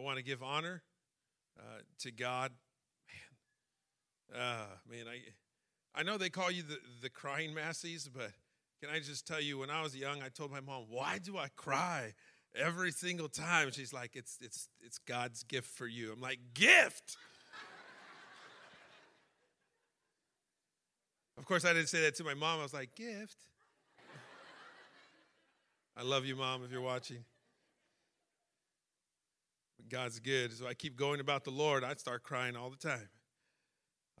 I want to give honor uh, to God. Man, uh, man, I, I know they call you the, the crying Massies, but can I just tell you, when I was young, I told my mom, why do I cry every single time? She's like, it's, it's, it's God's gift for you. I'm like, gift? of course, I didn't say that to my mom. I was like, gift. I love you, mom, if you're watching. God's good. So I keep going about the Lord. I start crying all the time.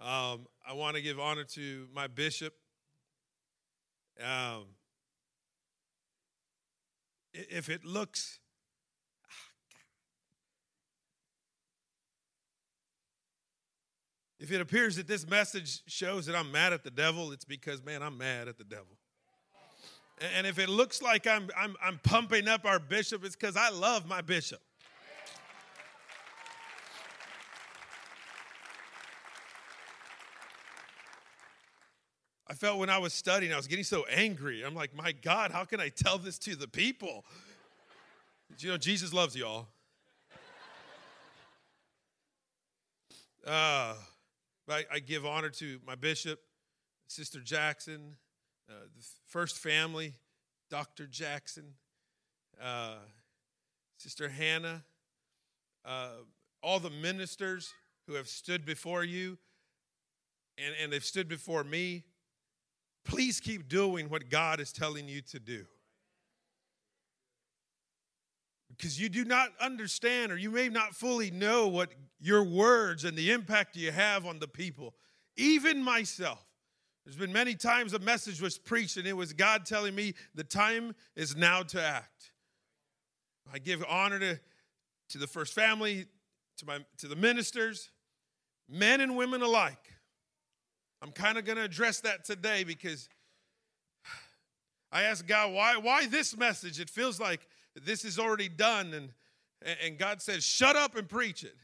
Um, I want to give honor to my bishop. Um, if it looks, if it appears that this message shows that I'm mad at the devil, it's because, man, I'm mad at the devil. And if it looks like I'm, I'm, I'm pumping up our bishop, it's because I love my bishop. I felt when I was studying, I was getting so angry. I'm like, my God, how can I tell this to the people? You know, Jesus loves y'all. Uh, I, I give honor to my bishop, Sister Jackson, uh, the first family, Dr. Jackson, uh, Sister Hannah, uh, all the ministers who have stood before you, and, and they've stood before me Please keep doing what God is telling you to do. Because you do not understand, or you may not fully know what your words and the impact you have on the people. Even myself. There's been many times a message was preached, and it was God telling me the time is now to act. I give honor to, to the first family, to, my, to the ministers, men and women alike. I'm kind of going to address that today because I asked God, why, why this message? It feels like this is already done. And, and God says, shut up and preach it.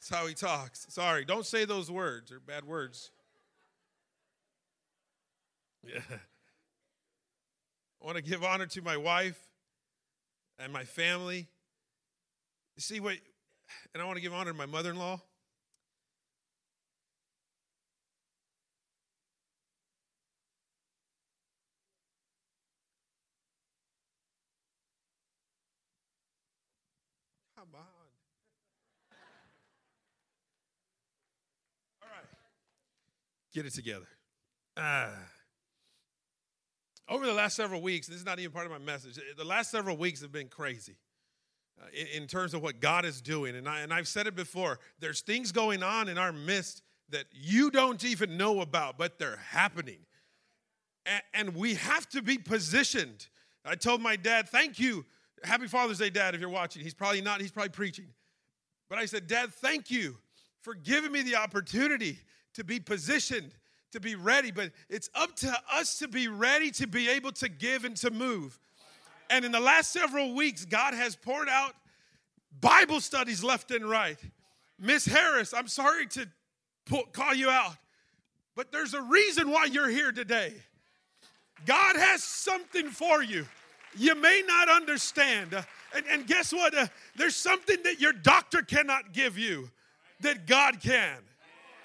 That's how he talks. Sorry, don't say those words. They're bad words. Yeah. I want to give honor to my wife and my family. You see what, and I want to give honor to my mother in law. Get it together. Uh, over the last several weeks, this is not even part of my message. The last several weeks have been crazy. Uh, in, in, terms of what God is doing. And, I, and I've said it before there's things going on in our midst that you don't even know about, but they're happening. And we have to be positioned. I told my dad, thank you Happy Father's Day, Dad, if you're watching. He's probably not, he's probably preaching. But I said, Dad, thank you for giving me the opportunity to be positioned, to be ready. But it's up to us to be ready to be able to give and to move. And in the last several weeks, God has poured out Bible studies left and right. Miss Harris, I'm sorry to call you out, but there's a reason why you're here today. God has something for you you may not understand. Uh, and, and guess what? Uh, there's something that your doctor cannot give you that God can.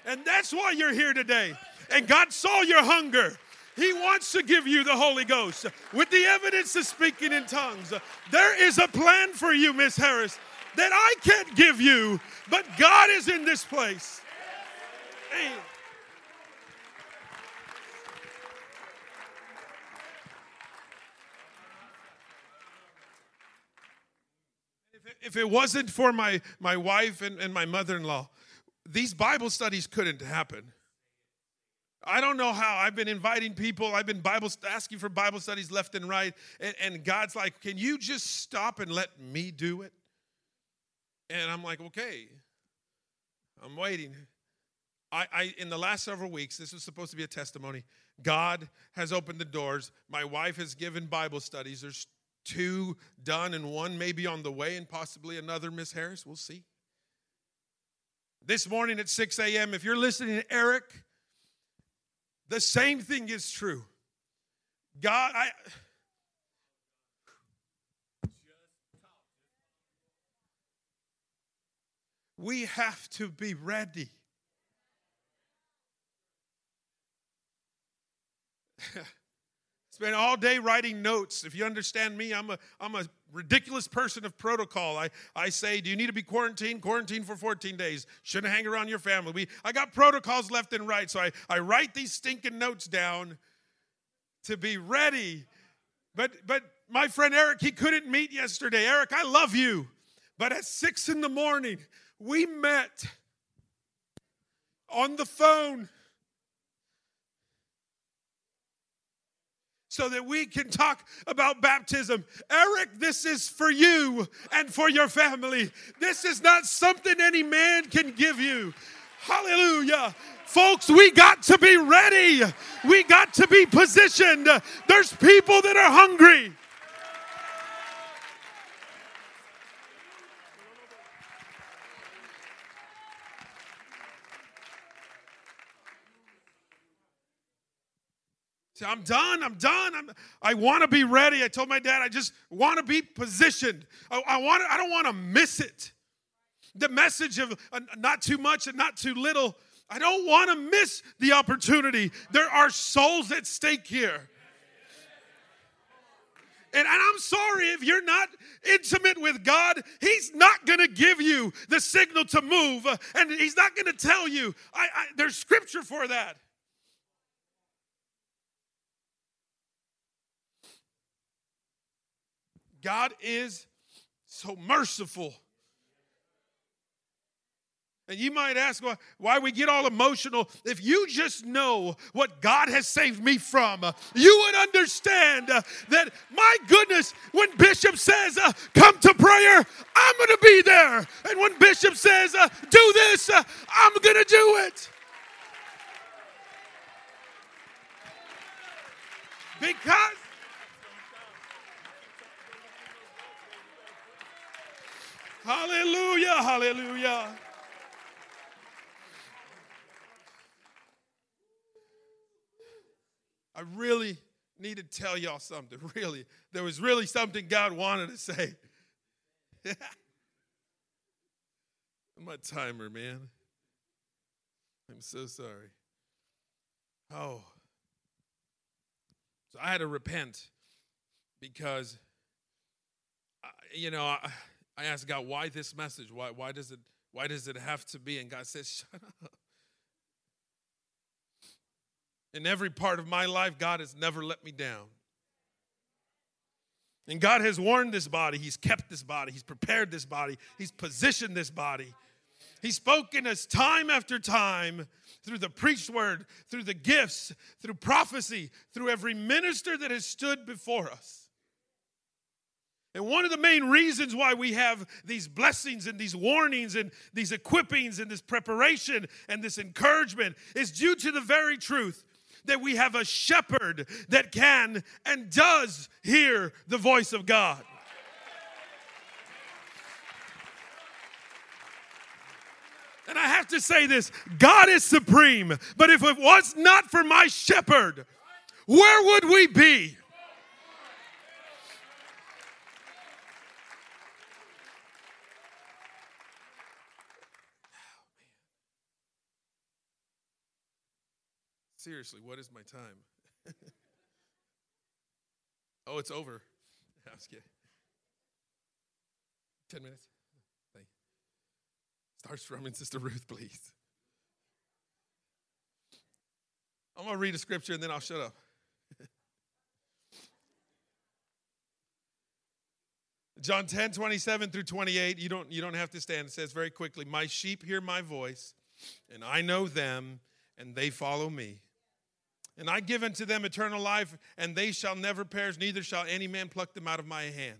And that's why you're here today. And God saw your hunger. He wants to give you the Holy Ghost with the evidence of speaking in tongues. There is a plan for you, Miss Harris, that I can't give you, but God is in this place. If it wasn't for my, my wife and, and my mother in law, these Bible studies couldn't happen. I don't know how. I've been inviting people, I've been Bible asking for Bible studies left and right, and, and God's like, Can you just stop and let me do it? And I'm like, Okay, I'm waiting. I, I, in the last several weeks, this was supposed to be a testimony. God has opened the doors. My wife has given Bible studies. There's two done and one maybe on the way, and possibly another, Miss Harris. We'll see. This morning at 6 a.m., if you're listening to Eric, the same thing is true. God, I. we have to be ready. Spent all day writing notes. If you understand me, I'm a, I'm a ridiculous person of protocol. I, I say, Do you need to be quarantined? Quarantine for 14 days. Shouldn't hang around your family. We, I got protocols left and right. So I, I write these stinking notes down to be ready. But, but my friend Eric, he couldn't meet yesterday. Eric, I love you. But at six in the morning, we met on the phone so that we can talk about baptism. Eric, this is for you and for your family. This is not something any man can give you. Hallelujah. Folks, we got to be ready. We got to be positioned. There's people that are hungry. I'm done. I'm done. I'm, I want to be ready. I told my dad, I just want to be positioned. I, I, want I don't want to miss it. The message of uh, not too much and not too little. I don't want to miss the opportunity. There are souls at stake here. And, and I'm sorry if you're not intimate with God, He's not going to give you the signal to move, uh, and He's not going to tell you. I, I, there's scripture for that. God is so merciful. And you might ask why, why we get all emotional. If you just know what God has saved me from, you would understand uh, that, my goodness, when Bishop says, uh, come to prayer, I'm going to be there. And when Bishop says, uh, do this, uh, I'm going to do it. Because Hallelujah, hallelujah. I really need to tell y'all something. Really, there was really something God wanted to say. A timer, man. I'm so sorry. Oh. So I had to repent because, you know, I, I asked God, why this message? Why, why, does it, why does it have to be? And God says, shut up. In every part of my life, God has never let me down. And God has warned this body, He's kept this body, He's prepared this body, He's positioned this body. He's spoken us time after time through the preached word, through the gifts, through prophecy, through every minister that has stood before us. And one of the main reasons why we have these blessings and these warnings and these equippings and this preparation and this encouragement is due to the very truth that we have a shepherd that can and does hear the voice of God. And I have to say this God is supreme, but if it was not for my shepherd, where would we be? Seriously, what is my time? oh, it's over. I was kidding. 10 minutes? Thank you. Start strumming, Sister Ruth, please. I'm going to read a scripture and then I'll shut up. John 10, 27 through 28. You don't, you don't have to stand. It says very quickly, My sheep hear my voice, and I know them, and they follow me. And I give unto them eternal life, and they shall never perish, neither shall any man pluck them out of my hand.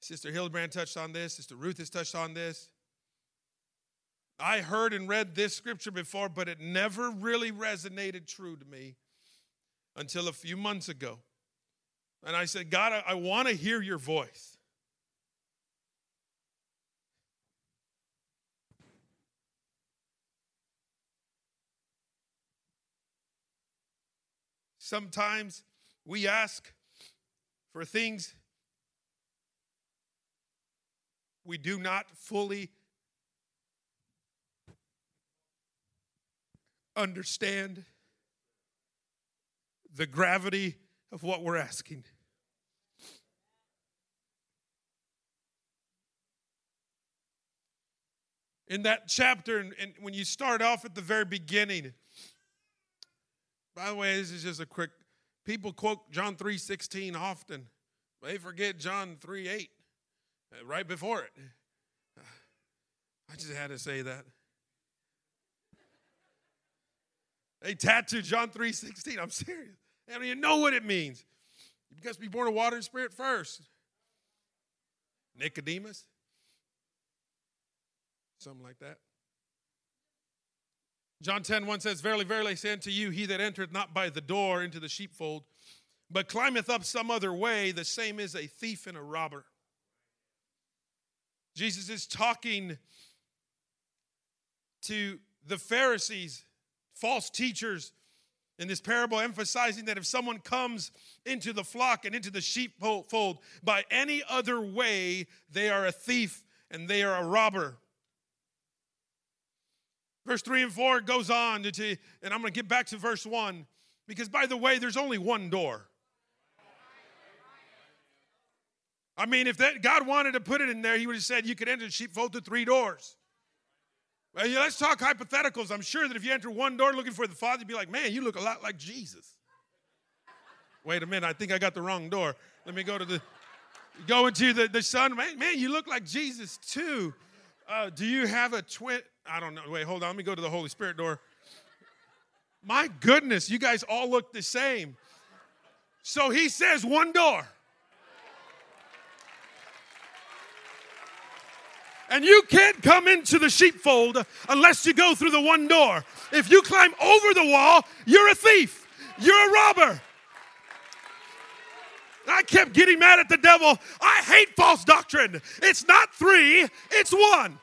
Sister Hildebrand touched on this, Sister Ruth has touched on this. I heard and read this scripture before, but it never really resonated true to me until a few months ago. And I said, God, I, I want to hear your voice. Sometimes we ask for things we do not fully understand the gravity of what we're asking. In that chapter, and, when you start off at the very beginning, by the way, this is just a quick. People quote John 3 16 often. They forget John 3 8, uh, right before it. I just had to say that. They tattooed John 3 16. I'm serious. They don't even know what it means. You must be born of water and spirit first. Nicodemus. Something like that. John 10 1 says, Verily, verily, I say unto you, he that entereth not by the door into the sheepfold, but climbeth up some other way, the same is a thief and a robber. Jesus is talking to the Pharisees, false teachers, in this parable, emphasizing that if someone comes into the flock and into the sheepfold by any other way, they are a thief and they are a robber. Verse 3 and 4 goes on to, and I'm going to get back to verse 1 because, by the way, there's only one door. I mean, if that, God wanted to put it in there, He would have said you could enter the sheepfold through three doors. Well, yeah, let's talk hypotheticals. I'm sure that if you enter one door looking for the Father, you'd be like, man, you look a lot like Jesus. Wait a minute, I think I got the wrong door. Let me go to the, go into the, the Son. Man, man, you look like Jesus too. Uh, do you have a twin? I don't know. Wait, hold on. Let me go to the Holy Spirit door. My goodness, you guys all look the same. So he says one door. And you can't come into the sheepfold unless you go through the one door. If you climb over the wall, you're a thief, you're a robber. I kept getting mad at the devil. I hate false doctrine. It's not three, it's one.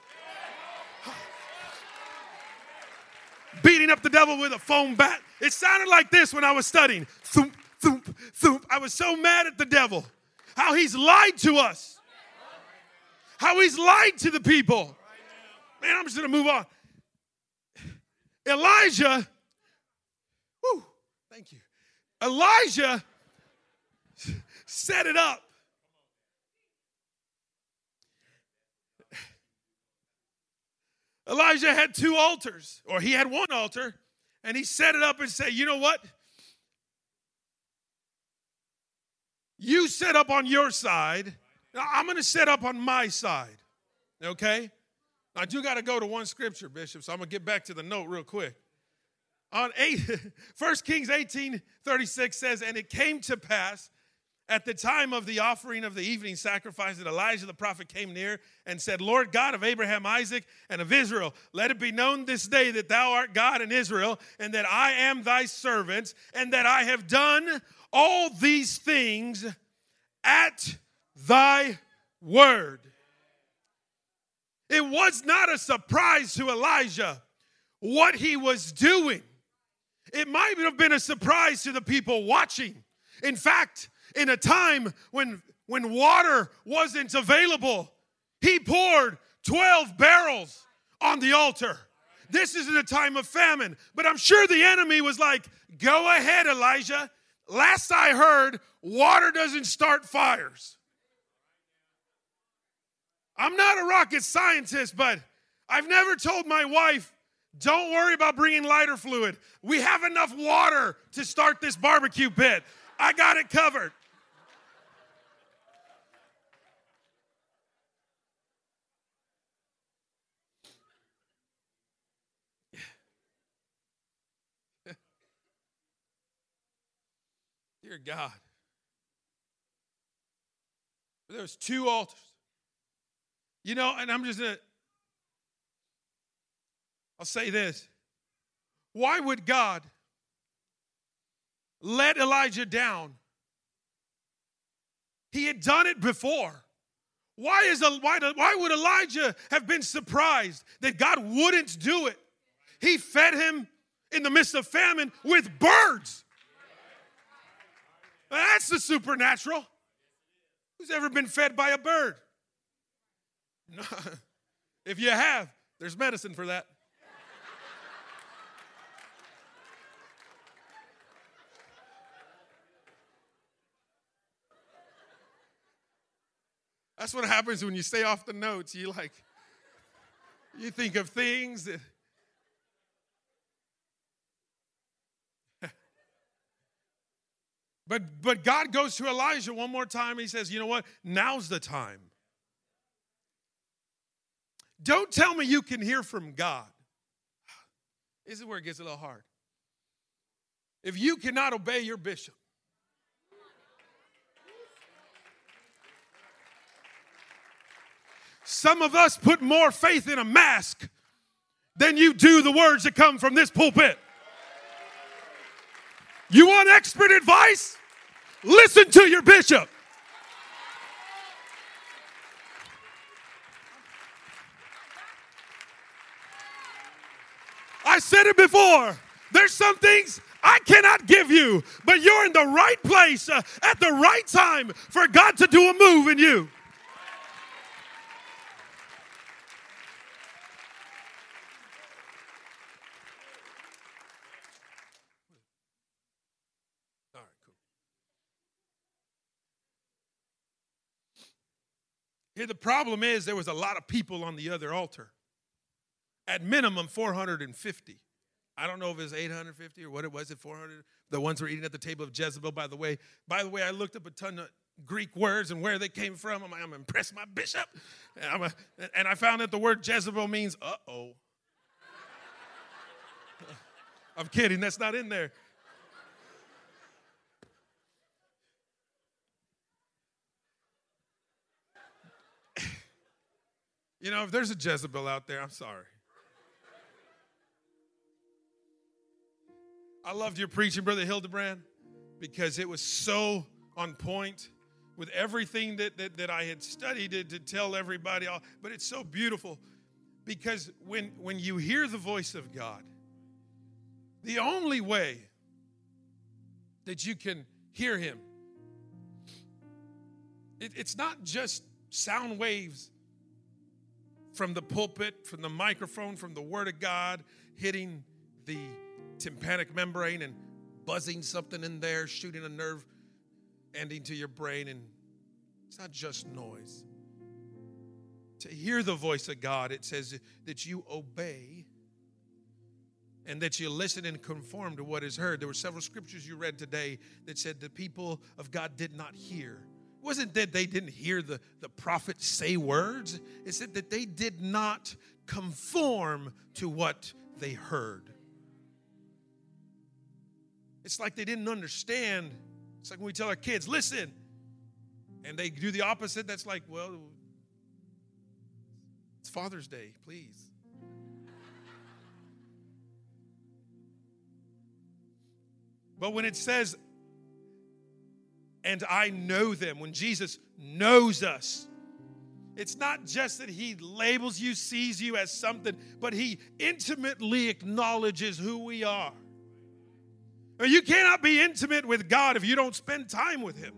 Beating up the devil with a foam bat. It sounded like this when I was studying. Thump, thump, thump. I was so mad at the devil. How he's lied to us. How he's lied to the people. Man, I'm just going to move on. Elijah, whoo, thank you. Elijah set it up. Elijah had two altars, or he had one altar, and he set it up and said, You know what? You set up on your side. Now I'm going to set up on my side. Okay? I do got to go to one scripture, Bishop, so I'm going to get back to the note real quick. On 8, 1 Kings 18 36 says, And it came to pass at the time of the offering of the evening sacrifice, that Elijah the prophet came near and said, Lord God of Abraham, Isaac, and of Israel, let it be known this day that thou art God in Israel, and that I am thy servant, and that I have done all these things at thy word. It was not a surprise to Elijah what he was doing. It might have been a surprise to the people watching. In fact, in a time when, when water wasn't available, he poured 12 barrels on the altar. This is in a time of famine, but I'm sure the enemy was like, Go ahead, Elijah. Last I heard, water doesn't start fires. I'm not a rocket scientist, but I've never told my wife, don't worry about bringing lighter fluid. We have enough water to start this barbecue pit. I got it covered. Dear God. There was two altars. You know, and I'm just gonna I'll say this. Why would God let Elijah down? He had done it before. Why, is, why, why would Elijah have been surprised that God wouldn't do it? He fed him in the midst of famine with birds. That's the supernatural. Who's ever been fed by a bird? No. if you have, there's medicine for that. That's what happens when you stay off the notes. You like, you think of things that. But but God goes to Elijah one more time. He says, "You know what? Now's the time. Don't tell me you can hear from God." This is where it gets a little hard. If you cannot obey your bishop, Some of us put more faith in a mask than you do the words that come from this pulpit. You want expert advice? Listen to your bishop. I said it before. There's some things I cannot give you, but you're in the right place uh, at the right time for God to do a move in you. Here, the problem is there was a lot of people on the other altar. At minimum, 450. I don't know if it was 850 or what it was at 400. The ones were eating at the table of Jezebel, by the way. By the way, I looked up a ton of Greek words and where they came from. I'm, like, I'm impressed, my bishop. And, a, and I found that the word Jezebel means uh oh. I'm kidding, that's not in there. You know, if there's a Jezebel out there, I'm sorry. I loved your preaching, Brother Hildebrand, because it was so on point with everything that, that, that I had studied to, to tell everybody. All, but it's so beautiful because when, when you hear the voice of God, the only way that you can hear Him, it, it's not just sound waves from the pulpit, from the microphone, from the Word of God, hitting the tympanic membrane and buzzing something in there, shooting a nerve ending to your brain. And it's not just noise. To hear the voice of God, it says that you obey and that you listen and conform to what is heard. There were several scriptures you read today that said the people of God did not hear wasn't that they didn't hear the, the prophet say words, it said that they did not conform to what they heard. It's like they didn't understand. It's like when we tell our kids, listen, and they do the opposite. That's like, well, it's Father's Day, please. But when it says, and I know them. When Jesus knows us, it's not just that he labels you, sees you as something, but he intimately acknowledges who we are. You cannot be intimate with God if you don't spend time with him.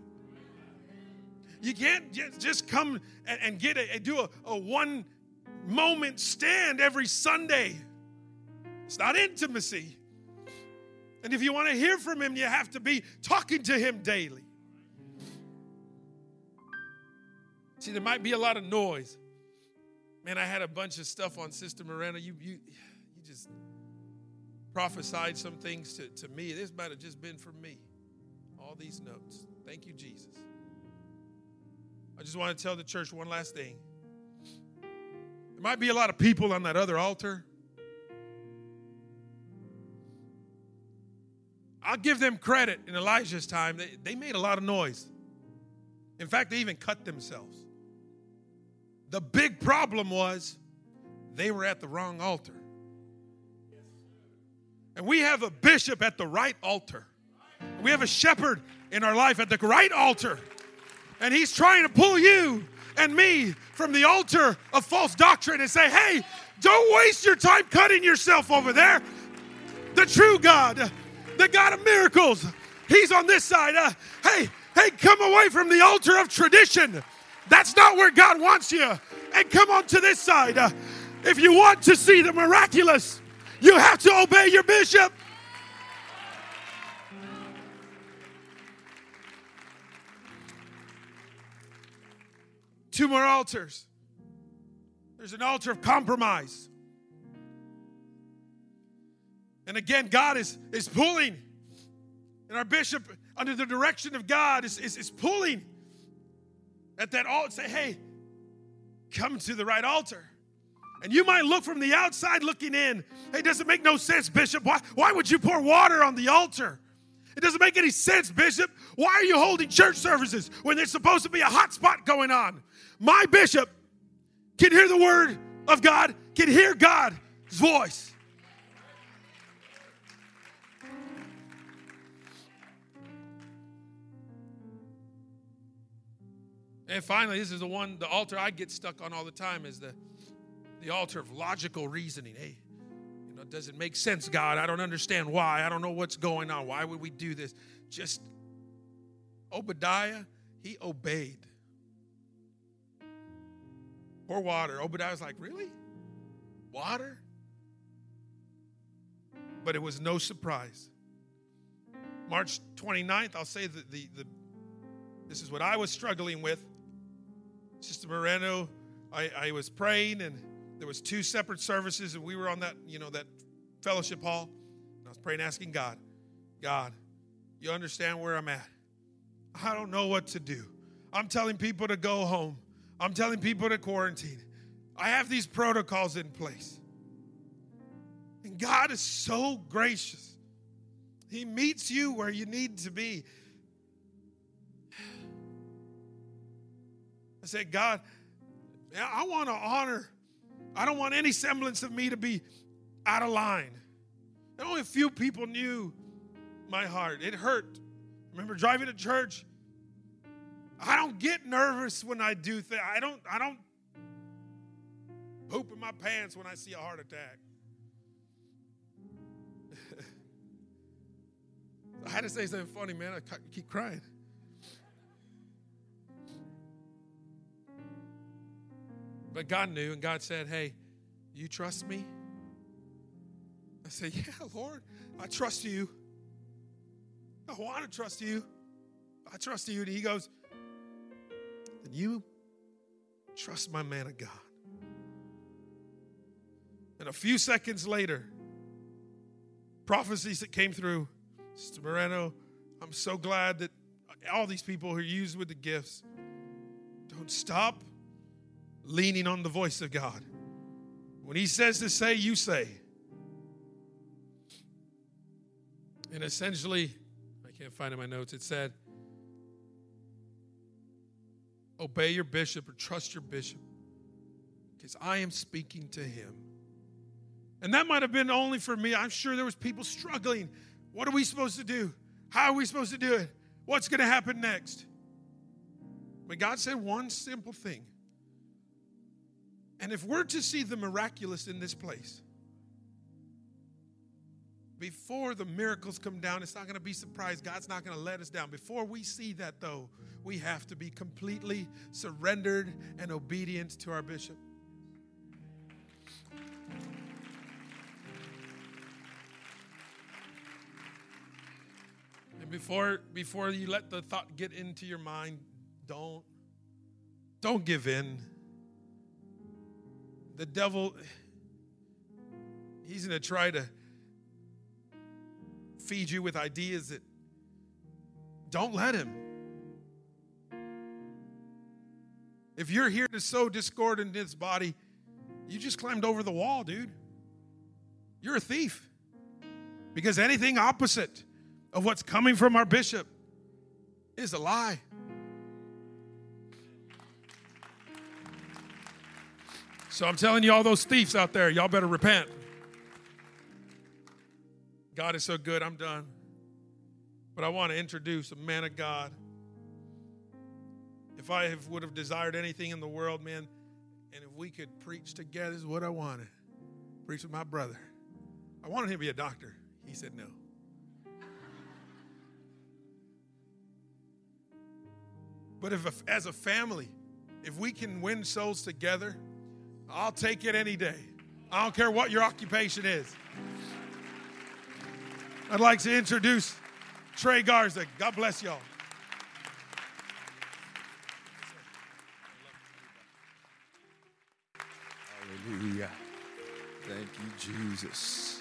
You can't just come and get a, do a, a one moment stand every Sunday. It's not intimacy. And if you want to hear from him, you have to be talking to him daily. See, there might be a lot of noise. Man, I had a bunch of stuff on Sister Miranda. You, you, you just prophesied some things to, to me. This might have just been for me. All these notes. Thank you, Jesus. I just want to tell the church one last thing. There might be a lot of people on that other altar. I'll give them credit in Elijah's time. They, they made a lot of noise. In fact, they even cut themselves. The big problem was they were at the wrong altar. And we have a bishop at the right altar. We have a shepherd in our life at the right altar. And he's trying to pull you and me from the altar of false doctrine and say, hey, don't waste your time cutting yourself over there. The true God, the God of miracles, he's on this side. Uh, hey, hey, come away from the altar of tradition that's not where God wants you. and come on to this side. Uh, if you want to see the miraculous, you have to obey your bishop. Two more altars. There's an altar of compromise. And again, God is, is pulling. And our bishop, under the direction of God, is, is, is pulling at that altar. Say, hey, come to the right altar. And you might look from the outside looking in. Hey, does it make no sense, Bishop? Why, why would you pour water on the altar? It doesn't make any sense, Bishop. Why are you holding church services when there's supposed to be a hot spot going on? My bishop can hear the word of God, can hear God's voice. And finally, this is the one, the altar I get stuck on all the time is the, the altar of logical reasoning. Hey, you know, does it make sense, God? I don't understand why. I don't know what's going on. Why would we do this? Just Obadiah, he obeyed. Pour water. Obadiah's like, really? Water? But it was no surprise. March 29th, I'll say that the, the this is what I was struggling with. Sister Moreno, I, I was praying and there was two separate services and we were on that, you know, that fellowship hall. And I was praying, asking God, God, you understand where I'm at. I don't know what to do. I'm telling people to go home. I'm telling people to quarantine. I have these protocols in place. And God is so gracious. He meets you where you need to be. I said, God, I want to honor. I don't want any semblance of me to be out of line. And only a few people knew my heart. It hurt. Remember driving to church? I don't get nervous when I do things. I don't, I don't poop in my pants when I see a heart attack. I had to say something funny, man. I keep crying. But God knew, and God said, Hey, you trust me? I said, Yeah, Lord, I trust you. I want to trust you. I trust you. And he goes, Then you trust my man of God. And a few seconds later, prophecies that came through, Sister Moreno, I'm so glad that all these people who are used with the gifts don't stop leaning on the voice of God. When He says to say, you say. And essentially, I can't find in my notes, it said, Obey your bishop or trust your bishop because I am speaking to him. And that might have been only for me. I'm sure there was people struggling. What are we supposed to do? How are we supposed to do it? What's going to happen next? But God said one simple thing and if we're to see the miraculous in this place, before the miracles come down, it's not going to be surprised. God's not going to let us down. Before we see that, though, we have to be completely surrendered and obedient to our bishop. And before before you let the thought get into your mind, don't don't give in the devil, he's going to try to feed you with ideas that don't let him. If you're here to sow discord in this body, you just climbed over the wall, dude. You're a thief. Because anything opposite of what's coming from our bishop is a lie. So I'm telling you, all those thieves out there, y'all better repent. God is so good. I'm done. But I want to introduce a man of God. If I have, would have desired anything in the world, man, and if we could preach together, is what I wanted. Preach with my brother. I wanted him to be a doctor. He said no. But if, as a family, if we can win souls together, I'll take it any day. I don't care what your occupation is. I'd like to introduce Trey Garza. God bless y'all. Hallelujah. Thank you, Jesus.